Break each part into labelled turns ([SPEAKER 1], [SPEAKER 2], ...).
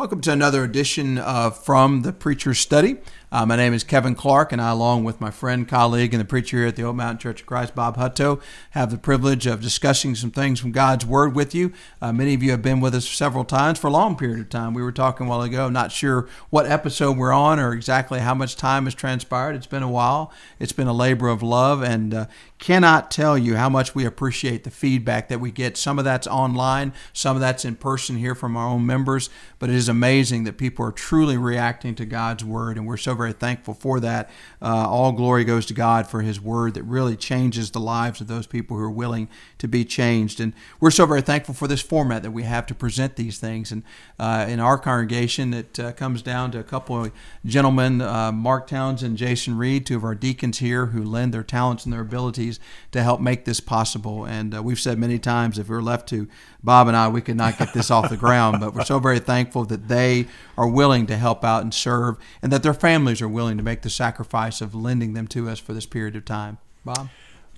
[SPEAKER 1] Welcome to another edition From the Preacher's Study. Uh, my name is Kevin Clark, and I, along with my friend, colleague, and the preacher here at the Oak Mountain Church of Christ, Bob Hutto, have the privilege of discussing some things from God's Word with you. Uh, many of you have been with us several times for a long period of time. We were talking a while ago, not sure what episode we're on or exactly how much time has transpired. It's been a while. It's been a labor of love, and uh, cannot tell you how much we appreciate the feedback that we get. Some of that's online, some of that's in person here from our own members, but it is amazing that people are truly reacting to God's Word, and we're so very thankful for that. Uh, all glory goes to God for His Word that really changes the lives of those people who are willing to be changed. And we're so very thankful for this format that we have to present these things. And uh, in our congregation, it uh, comes down to a couple of gentlemen, uh, Mark Townsend and Jason Reed, two of our deacons here, who lend their talents and their abilities to help make this possible. And uh, we've said many times if we we're left to Bob and I, we could not get this off the ground. But we're so very thankful that they are willing to help out and serve, and that their families are willing to make the sacrifice of lending them to us for this period of time. Bob?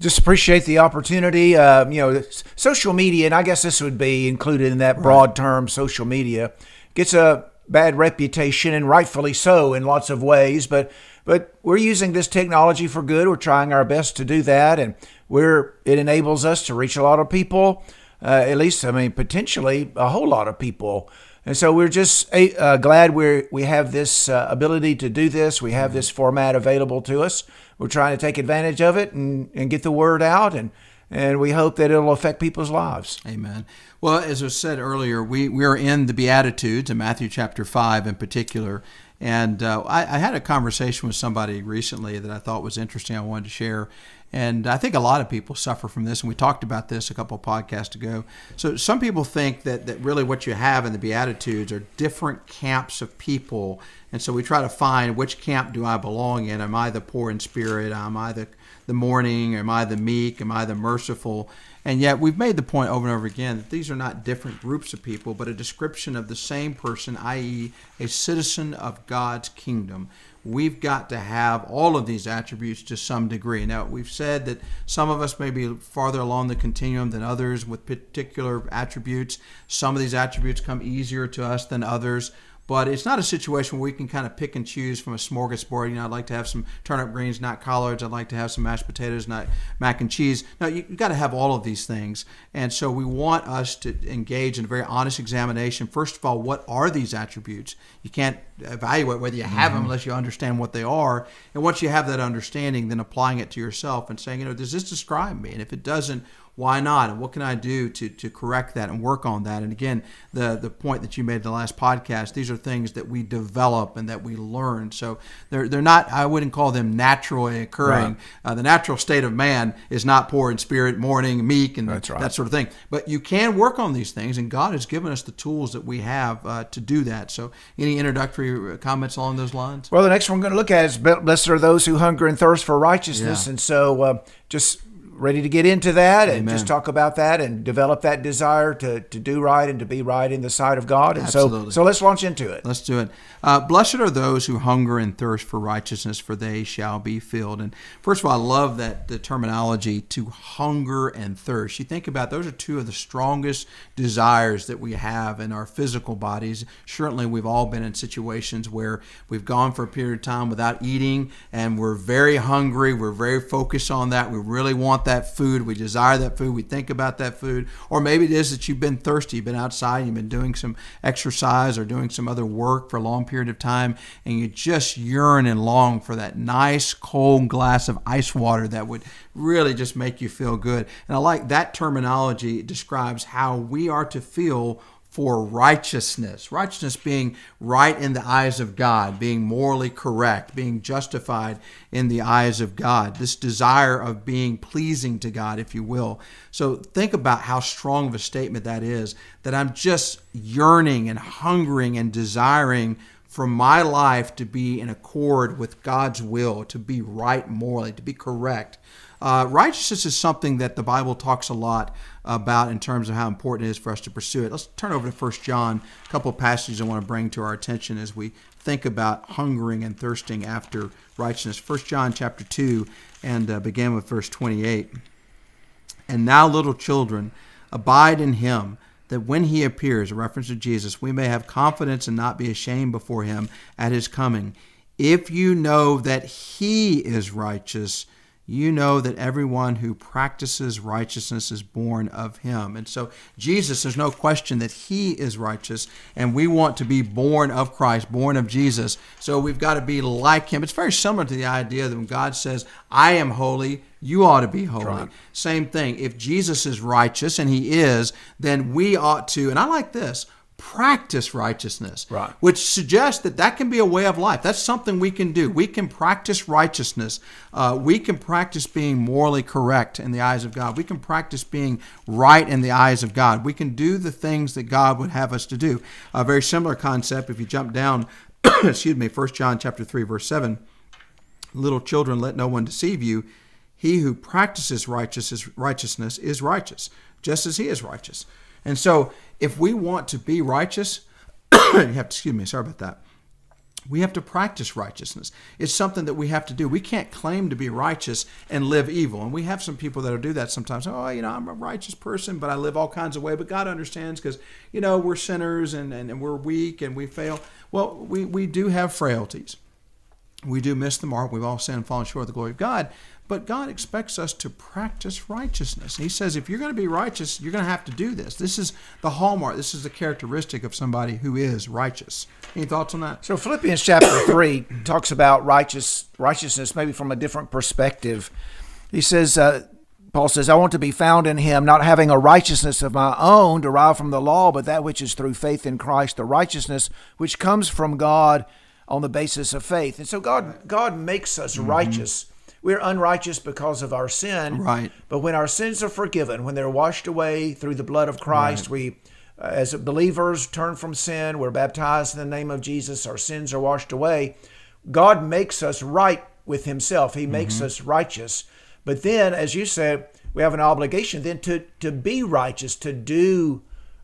[SPEAKER 2] Just appreciate the opportunity. Uh, you know, social media, and I guess this would be included in that broad right. term, social media, gets a bad reputation, and rightfully so in lots of ways. But but we're using this technology for good. We're trying our best to do that, and we're it enables us to reach a lot of people. Uh, at least, I mean, potentially a whole lot of people. And so we're just uh, glad we we have this uh, ability to do this. We have this format available to us. We're trying to take advantage of it and, and get the word out, and and we hope that it'll affect people's lives.
[SPEAKER 1] Amen. Well, as was said earlier, we we are in the Beatitudes in Matthew chapter five in particular. And uh, I, I had a conversation with somebody recently that I thought was interesting. I wanted to share. And I think a lot of people suffer from this, and we talked about this a couple podcasts ago. So some people think that, that really what you have in the Beatitudes are different camps of people. And so we try to find which camp do I belong in? Am I the poor in spirit? Am I the, the mourning? Am I the meek? Am I the merciful? And yet we've made the point over and over again that these are not different groups of people, but a description of the same person, i.e., a citizen of God's kingdom we've got to have all of these attributes to some degree. Now, we've said that some of us may be farther along the continuum than others with particular attributes. Some of these attributes come easier to us than others. But it's not a situation where we can kind of pick and choose from a smorgasbord. You know, I'd like to have some turnip greens, not collards. I'd like to have some mashed potatoes, not mac and cheese. No, you, have got to have all of these things. And so we want us to engage in a very honest examination. First of all, what are these attributes? You can't evaluate whether you have mm-hmm. them unless you understand what they are. And once you have that understanding, then applying it to yourself and saying, you know, does this describe me? And if it doesn't, why not? And what can I do to, to correct that and work on that? And again, the, the point that you made in the last podcast, these are things that we develop and that we learn. So they're, they're not, I wouldn't call them naturally occurring. Right. Uh, the natural state of man is not poor in spirit, mourning, meek, and right. that sort of thing. But you can work on these things, and God has given us the tools that we have uh, to do that. So any introductory comments along those lines?
[SPEAKER 2] Well, the next one we're going to look at is blessed are those who hunger and thirst for righteousness. Yeah. And so uh, just ready to get into that and just talk about that and develop that desire to, to do right and to be right in the sight of God. And Absolutely. so, so let's launch into it.
[SPEAKER 1] Let's do it. Uh, Blessed are those who hunger and thirst for righteousness, for they shall be filled. And first of all, I love that the terminology to hunger and thirst. You think about those are two of the strongest desires that we have in our physical bodies. Certainly, we've all been in situations where we've gone for a period of time without eating and we're very hungry. We're very focused on that. We really want that that food. We desire that food. We think about that food. Or maybe it is that you've been thirsty. You've been outside. You've been doing some exercise or doing some other work for a long period of time. And you just yearn and long for that nice cold glass of ice water that would really just make you feel good. And I like that terminology. It describes how we are to feel for righteousness. Righteousness being right in the eyes of God, being morally correct, being justified in the eyes of God. This desire of being pleasing to God, if you will. So think about how strong of a statement that is that I'm just yearning and hungering and desiring for my life to be in accord with God's will, to be right morally, to be correct. Uh, righteousness is something that the Bible talks a lot about in terms of how important it is for us to pursue it. Let's turn over to First John, a couple of passages I want to bring to our attention as we think about hungering and thirsting after righteousness. First John chapter 2 and uh, begin with verse 28. And now, little children, abide in him that when he appears, a reference to Jesus, we may have confidence and not be ashamed before him at his coming. If you know that he is righteous, you know that everyone who practices righteousness is born of him. And so, Jesus, there's no question that he is righteous, and we want to be born of Christ, born of Jesus. So, we've got to be like him. It's very similar to the idea that when God says, I am holy, you ought to be holy. Right. Same thing. If Jesus is righteous, and he is, then we ought to, and I like this practice righteousness,
[SPEAKER 2] right.
[SPEAKER 1] which suggests that that can be a way of life. That's something we can do. We can practice righteousness. Uh, we can practice being morally correct in the eyes of God. We can practice being right in the eyes of God. We can do the things that God would have us to do. A very similar concept. If you jump down, excuse me, 1 John chapter three, verse seven. Little children, let no one deceive you. He who practices righteousness is righteous, just as he is righteous. And so, if we want to be righteous, you have to, excuse me, sorry about that. We have to practice righteousness. It's something that we have to do. We can't claim to be righteous and live evil. And we have some people that'll do that sometimes. Oh, you know, I'm a righteous person, but I live all kinds of way. But God understands because, you know, we're sinners and, and, and we're weak and we fail. Well, we, we do have frailties. We do miss the mark. We've all sinned and fallen short of the glory of God. But God expects us to practice righteousness. He says, if you're going to be righteous, you're going to have to do this. This is the hallmark. This is the characteristic of somebody who is righteous. Any thoughts on that?
[SPEAKER 2] So Philippians chapter three talks about righteous righteousness, maybe from a different perspective. He says, uh, Paul says, I want to be found in him, not having a righteousness of my own derived from the law, but that which is through faith in Christ, the righteousness which comes from God on the basis of faith. And so God God makes us mm-hmm. righteous we're unrighteous because of our sin.
[SPEAKER 1] Right.
[SPEAKER 2] But when our sins are forgiven, when they're washed away through the blood of Christ, right. we, uh, as believers, turn from sin. We're baptized in the name of Jesus. Our sins are washed away. God makes us right with Himself. He makes mm-hmm. us righteous. But then, as you said, we have an obligation then to to be righteous, to do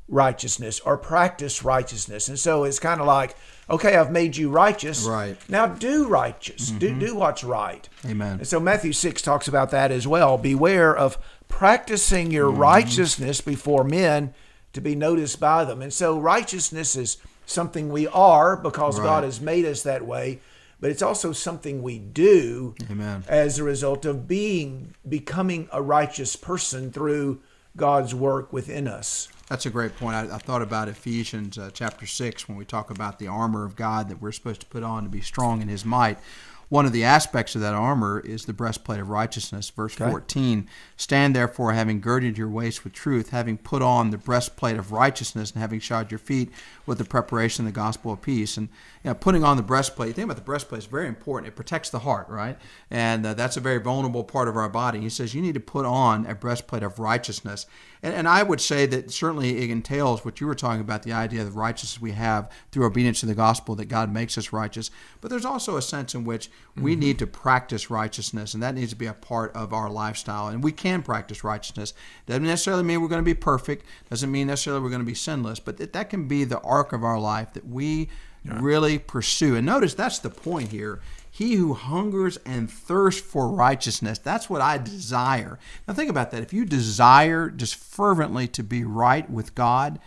[SPEAKER 2] righteousness or practice righteousness. And so it's kind of like, okay, I've made you righteous.
[SPEAKER 1] Right.
[SPEAKER 2] Now do righteous. Mm-hmm. Do do what's right.
[SPEAKER 1] Amen.
[SPEAKER 2] And so Matthew 6 talks about that as well. Beware of practicing your mm-hmm. righteousness before men to be noticed by them. And so righteousness is something we are because right. God has made us that way, but it's also something we do
[SPEAKER 1] Amen.
[SPEAKER 2] as a result of being becoming a righteous person through God's work within us.
[SPEAKER 1] That's a great point. I, I thought about Ephesians uh, chapter 6 when we talk about the armor of God that we're supposed to put on to be strong in his might. One of the aspects of that armor is the breastplate of righteousness. Verse okay. 14 Stand therefore, having girded your waist with truth, having put on the breastplate of righteousness, and having shod your feet with the preparation of the gospel of peace. And you know, putting on the breastplate, think about the breastplate, is very important. It protects the heart, right? And uh, that's a very vulnerable part of our body. He says you need to put on a breastplate of righteousness. And, and I would say that certainly it entails what you were talking about the idea of the righteousness we have through obedience to the gospel, that God makes us righteous. But there's also a sense in which we mm-hmm. need to practice righteousness, and that needs to be a part of our lifestyle. And we can practice righteousness. Doesn't necessarily mean we're going to be perfect, doesn't mean necessarily we're going to be sinless, but that, that can be the arc of our life that we yeah. really pursue. And notice that's the point here he who hungers and thirsts for righteousness, that's what I desire. Now, think about that. If you desire just fervently to be right with God,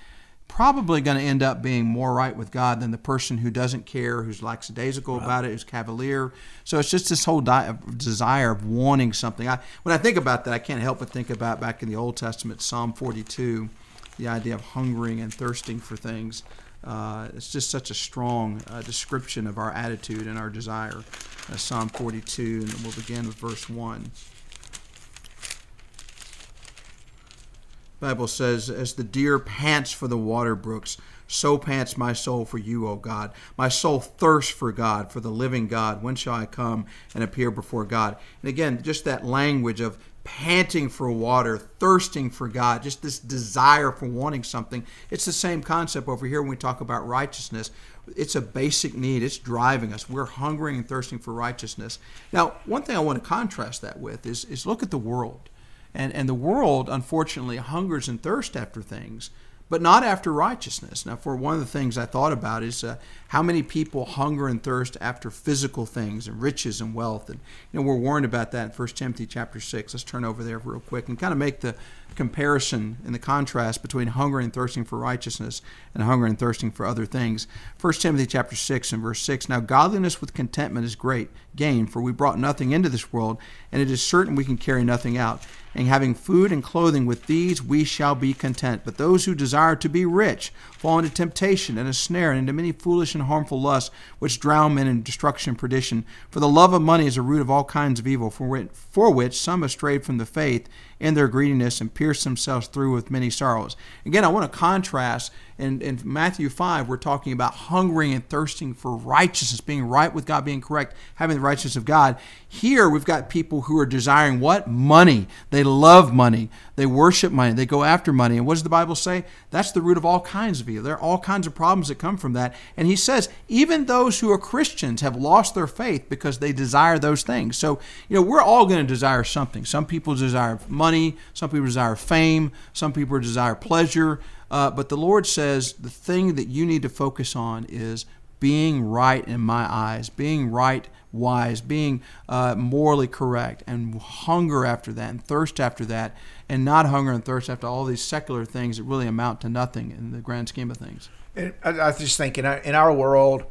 [SPEAKER 1] probably going to end up being more right with God than the person who doesn't care, who's lackadaisical right. about it, who's cavalier. So it's just this whole di- desire of wanting something. I, when I think about that, I can't help but think about back in the Old Testament, Psalm 42, the idea of hungering and thirsting for things. Uh, it's just such a strong uh, description of our attitude and our desire. Uh, Psalm 42, and we'll begin with verse 1. Bible says, As the deer pants for the water brooks, so pants my soul for you, O God. My soul thirsts for God, for the living God. When shall I come and appear before God? And again, just that language of panting for water, thirsting for God, just this desire for wanting something. It's the same concept over here when we talk about righteousness. It's a basic need, it's driving us. We're hungering and thirsting for righteousness. Now, one thing I want to contrast that with is, is look at the world. And, and the world, unfortunately, hungers and thirsts after things, but not after righteousness. Now, for one of the things I thought about is uh, how many people hunger and thirst after physical things and riches and wealth, and you know we're warned about that in 1 Timothy chapter six. Let's turn over there real quick and kind of make the comparison and the contrast between hunger and thirsting for righteousness and hunger and thirsting for other things. 1 Timothy chapter 6 and verse 6 Now godliness with contentment is great gain, for we brought nothing into this world, and it is certain we can carry nothing out and having food and clothing with these we shall be content. But those who desire to be rich fall into temptation and a snare and into many foolish and harmful lusts, which drown men in destruction and perdition. For the love of money is a root of all kinds of evil, for which, for which some have strayed from the faith in their greediness and pierced themselves through with many sorrows. Again, I want to contrast. In, in Matthew 5, we're talking about hungering and thirsting for righteousness, being right with God, being correct, having the righteousness of God. Here, we've got people who are desiring what? Money. They love money. They worship money. They go after money. And what does the Bible say? That's the root of all kinds of evil. There are all kinds of problems that come from that. And he says, even those who are Christians have lost their faith because they desire those things. So, you know, we're all going to desire something. Some people desire money, some people desire fame, some people desire pleasure. Uh, but the Lord says the thing that you need to focus on is being right in my eyes, being right wise, being uh, morally correct, and hunger after that and thirst after that, and not hunger and thirst after all these secular things that really amount to nothing in the grand scheme of things.
[SPEAKER 2] I, I just think in our, in our world,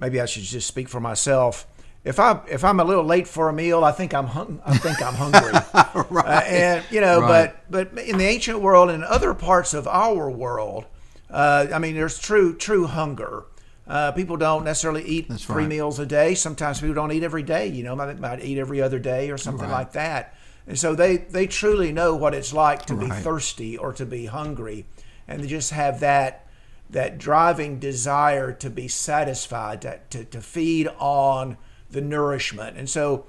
[SPEAKER 2] maybe I should just speak for myself. If I if I'm a little late for a meal, I think I'm hung, I think I'm hungry. right. Uh, and you know, right. but but in the ancient world and other parts of our world, uh, I mean, there's true true hunger. Uh, people don't necessarily eat That's three right. meals a day. Sometimes people don't eat every day. You know, might, might eat every other day or something right. like that. And so they they truly know what it's like to be thirsty or to be hungry, and they just have that that driving desire to be satisfied, to, to, to feed on the nourishment. And so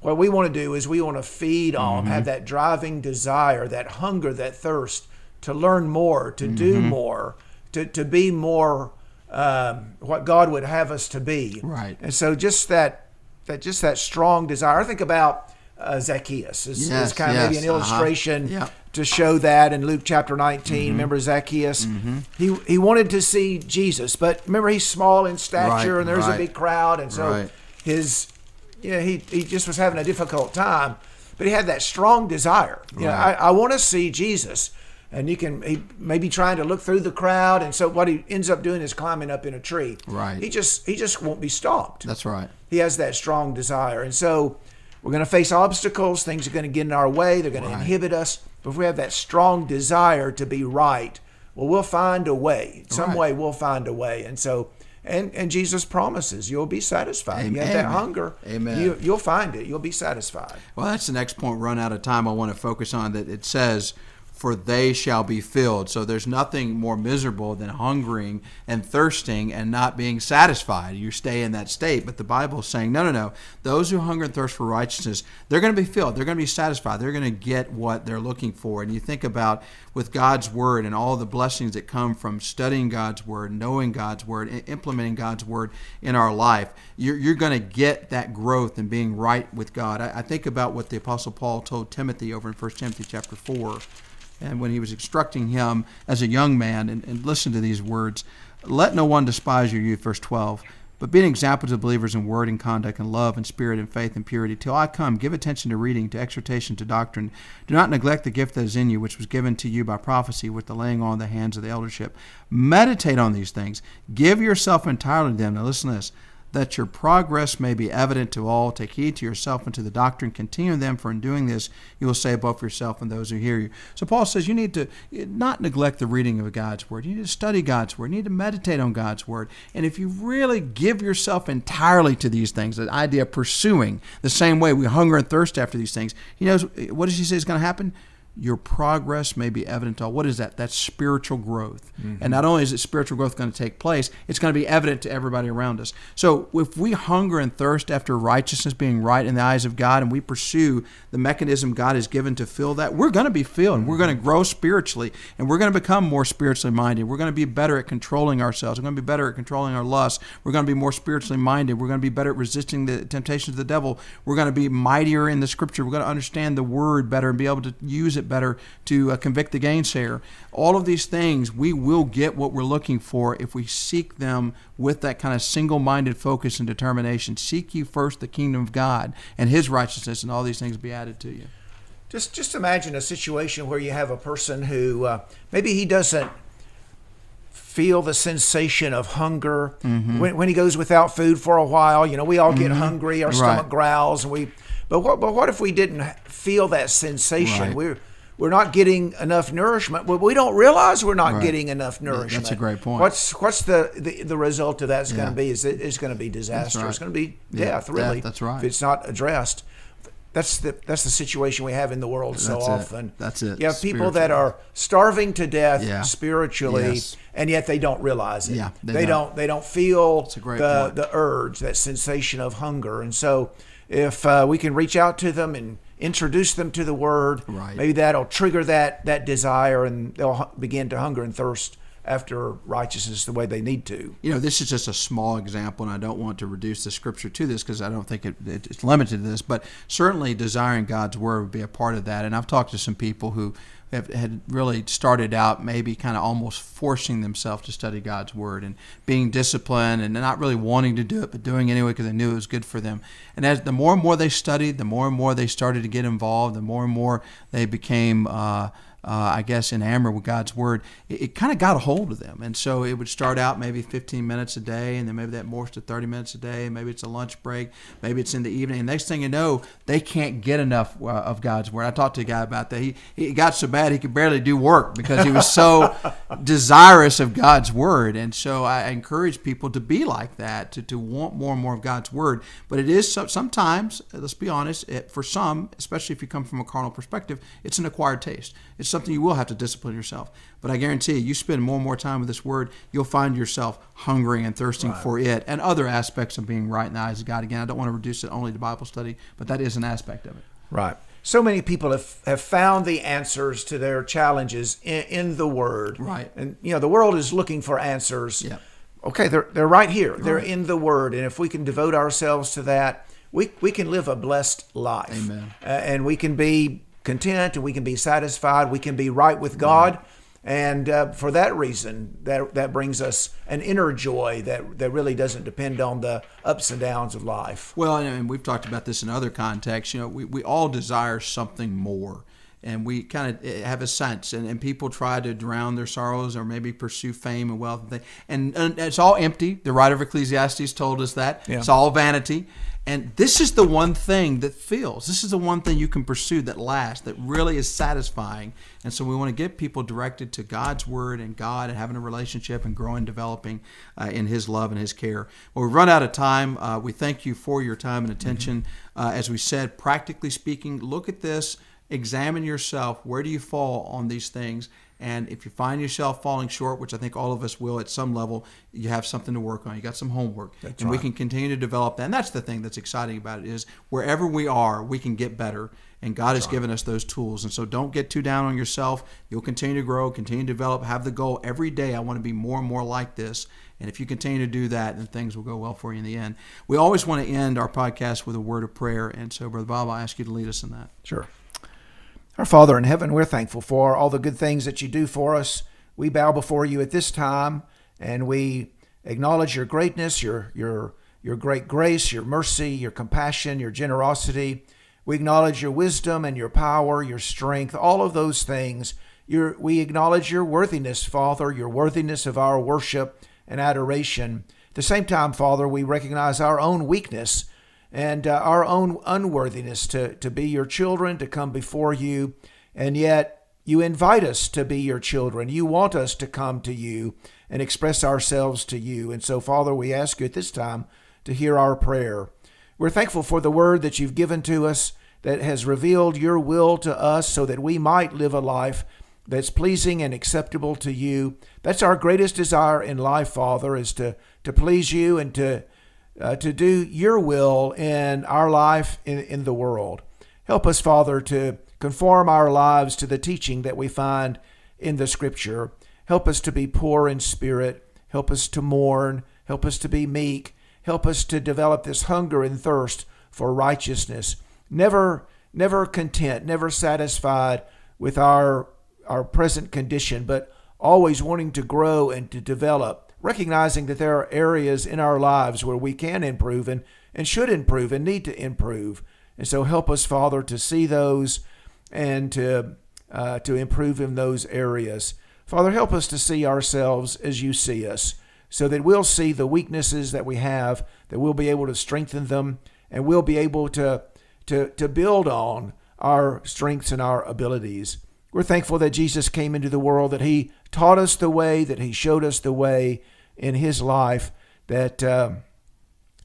[SPEAKER 2] what we want to do is we want to feed on, mm-hmm. have that driving desire, that hunger, that thirst to learn more, to mm-hmm. do more, to, to be more um, what God would have us to be.
[SPEAKER 1] Right.
[SPEAKER 2] And so just that that just that strong desire. I think about uh, Zacchaeus. It's, yes, it's kind of yes, maybe an uh-huh. illustration uh-huh. yeah. to show that in Luke chapter 19. Mm-hmm. Remember Zacchaeus? Mm-hmm. He he wanted to see Jesus, but remember he's small in stature, right, and there's right. a big crowd, and so right. His you know, he he just was having a difficult time. But he had that strong desire. You know, I, I want to see Jesus. And you can he may be trying to look through the crowd and so what he ends up doing is climbing up in a tree.
[SPEAKER 1] Right.
[SPEAKER 2] He just he just won't be stopped.
[SPEAKER 1] That's right.
[SPEAKER 2] He has that strong desire. And so we're going to face obstacles. Things are going to get in our way. They're going right. to inhibit us. But if we have that strong desire to be right well we'll find a way. Some right. way we'll find a way. And so and and Jesus promises you'll be satisfied. Amen. You have that hunger.
[SPEAKER 1] Amen.
[SPEAKER 2] You, you'll find it. You'll be satisfied.
[SPEAKER 1] Well, that's the next point. Run out of time. I want to focus on that. It says for they shall be filled. So there's nothing more miserable than hungering and thirsting and not being satisfied. You stay in that state. But the Bible is saying, no, no, no. Those who hunger and thirst for righteousness, they're going to be filled. They're going to be satisfied. They're going to get what they're looking for. And you think about with God's word and all the blessings that come from studying God's word, knowing God's word, implementing God's word in our life, you're, you're going to get that growth and being right with God. I, I think about what the Apostle Paul told Timothy over in 1 Timothy chapter 4 and when he was instructing him as a young man, and, and listen to these words Let no one despise your youth, verse 12. But be an example to believers in word and conduct and love and spirit and faith and purity. Till I come, give attention to reading, to exhortation, to doctrine. Do not neglect the gift that is in you, which was given to you by prophecy with the laying on of the hands of the eldership. Meditate on these things. Give yourself entirely to them. Now listen to this that your progress may be evident to all. Take heed to yourself and to the doctrine. Continue them, for in doing this, you will save both yourself and those who hear you. So Paul says you need to not neglect the reading of God's word. You need to study God's word. You need to meditate on God's word. And if you really give yourself entirely to these things, the idea of pursuing the same way we hunger and thirst after these things, he knows what does he say is going to happen? Your progress may be evident to all. What is that? That's spiritual growth. Mm-hmm. And not only is it spiritual growth going to take place, it's going to be evident to everybody around us. So if we hunger and thirst after righteousness being right in the eyes of God and we pursue the mechanism God has given to fill that, we're going to be filled. Mm-hmm. We're going to grow spiritually and we're going to become more spiritually minded. We're going to be better at controlling ourselves. We're going to be better at controlling our lusts. We're going to be more spiritually minded. We're going to be better at resisting the temptations of the devil. We're going to be mightier in the scripture. We're going to understand the word better and be able to use it it better to uh, convict the gainsayer? All of these things, we will get what we're looking for if we seek them with that kind of single minded focus and determination. Seek you first the kingdom of God and his righteousness, and all these things be added to you.
[SPEAKER 2] Just, just imagine a situation where you have a person who uh, maybe he doesn't feel the sensation of hunger mm-hmm. when, when he goes without food for a while. You know, we all get mm-hmm. hungry, our right. stomach growls, and we. But what, but what if we didn't feel that sensation? Right. We're we're not getting enough nourishment. Well, we don't realize we're not right. getting enough nourishment.
[SPEAKER 1] That's a great point.
[SPEAKER 2] What's what's the the, the result of that's yeah. going to be? Is it, it's going to be disaster. Right. It's going to be death. Yeah, really,
[SPEAKER 1] that's right.
[SPEAKER 2] If it's not addressed that's the that's the situation we have in the world so
[SPEAKER 1] that's
[SPEAKER 2] often.
[SPEAKER 1] It. That's it.
[SPEAKER 2] You have people that are starving to death yeah. spiritually, yes. and yet they don't realize it.
[SPEAKER 1] Yeah,
[SPEAKER 2] they, they don't. don't. They don't feel the point. the urge, that sensation of hunger. And so, if uh, we can reach out to them and introduce them to the Word,
[SPEAKER 1] right.
[SPEAKER 2] maybe that'll trigger that that desire, and they'll begin to hunger and thirst after righteousness the way they need to.
[SPEAKER 1] You know, this is just a small example, and I don't want to reduce the scripture to this because I don't think it, it's limited to this, but certainly desiring God's word would be a part of that. And I've talked to some people who have, had really started out maybe kind of almost forcing themselves to study God's word and being disciplined and not really wanting to do it, but doing it anyway because they knew it was good for them. And as the more and more they studied, the more and more they started to get involved, the more and more they became. Uh, uh, I guess, enamored with God's word, it, it kind of got a hold of them. And so it would start out maybe 15 minutes a day, and then maybe that morphs to 30 minutes a day. Maybe it's a lunch break. Maybe it's in the evening. And next thing you know, they can't get enough uh, of God's word. I talked to a guy about that. He, he got so bad he could barely do work because he was so desirous of God's word. And so I encourage people to be like that, to, to want more and more of God's word. But it is sometimes, let's be honest, it, for some, especially if you come from a carnal perspective, it's an acquired taste. It's something you will have to discipline yourself. But I guarantee you, you spend more and more time with this word, you'll find yourself hungering and thirsting right. for it and other aspects of being right in the eyes of God. Again, I don't want to reduce it only to Bible study, but that is an aspect of it.
[SPEAKER 2] Right. So many people have, have found the answers to their challenges in, in the Word.
[SPEAKER 1] Right.
[SPEAKER 2] And, you know, the world is looking for answers.
[SPEAKER 1] Yeah.
[SPEAKER 2] Okay, they're, they're right here. They're in the Word. And if we can devote ourselves to that, we, we can live a blessed life.
[SPEAKER 1] Amen.
[SPEAKER 2] Uh, and we can be content and we can be satisfied. We can be right with God. And uh, for that reason, that, that brings us an inner joy that, that really doesn't depend on the ups and downs of life.
[SPEAKER 1] Well, and we've talked about this in other contexts. You know, we, we all desire something more. And we kind of eh, have a sense, and, and people try to drown their sorrows or maybe pursue fame and wealth. And, and, and it's all empty. The writer of Ecclesiastes told us that. Yeah. It's all vanity. And this is the one thing that fills. This is the one thing you can pursue that lasts, that really is satisfying. And so we want to get people directed to God's word and God and having a relationship and growing, developing uh, in His love and His care. Well, we've run out of time. Uh, we thank you for your time and attention. Mm-hmm. Uh, as we said, practically speaking, look at this, examine yourself. Where do you fall on these things? And if you find yourself falling short, which I think all of us will at some level, you have something to work on. You got some homework,
[SPEAKER 2] that's
[SPEAKER 1] and
[SPEAKER 2] right.
[SPEAKER 1] we can continue to develop that. And that's the thing that's exciting about it is wherever we are, we can get better. And God that's has right. given us those tools. And so don't get too down on yourself. You'll continue to grow, continue to develop, have the goal every day. I want to be more and more like this. And if you continue to do that, then things will go well for you in the end. We always want to end our podcast with a word of prayer. And so, Brother Bob, I ask you to lead us in that.
[SPEAKER 2] Sure. Our Father in heaven, we're thankful for all the good things that you do for us. We bow before you at this time and we acknowledge your greatness, your your your great grace, your mercy, your compassion, your generosity. We acknowledge your wisdom and your power, your strength, all of those things. Your, we acknowledge your worthiness, Father, your worthiness of our worship and adoration. At the same time, Father, we recognize our own weakness and uh, our own unworthiness to, to be your children, to come before you. And yet, you invite us to be your children. You want us to come to you and express ourselves to you. And so, Father, we ask you at this time to hear our prayer. We're thankful for the word that you've given to us that has revealed your will to us so that we might live a life that's pleasing and acceptable to you. That's our greatest desire in life, Father, is to, to please you and to uh, to do your will in our life in, in the world. Help us, Father, to conform our lives to the teaching that we find in the Scripture. Help us to be poor in spirit. Help us to mourn. Help us to be meek. Help us to develop this hunger and thirst for righteousness. Never, never content, never satisfied with our our present condition, but always wanting to grow and to develop, recognizing that there are areas in our lives where we can improve and, and should improve and need to improve. And so help us, Father, to see those and to uh, to improve in those areas. Father, help us to see ourselves as you see us, so that we'll see the weaknesses that we have, that we'll be able to strengthen them, and we'll be able to to to build on our strengths and our abilities. We're thankful that Jesus came into the world, that He taught us the way, that He showed us the way in His life, that uh,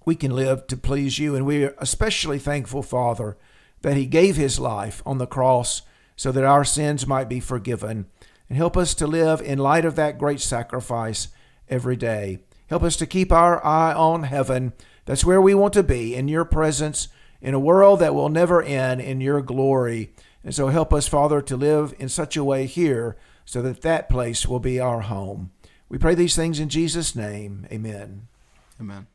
[SPEAKER 2] we can live to please You. And we're especially thankful, Father, that He gave His life on the cross so that our sins might be forgiven. And help us to live in light of that great sacrifice every day. Help us to keep our eye on heaven. That's where we want to be, in Your presence, in a world that will never end, in Your glory. And so help us, Father, to live in such a way here so that that place will be our home. We pray these things in Jesus' name. Amen.
[SPEAKER 1] Amen.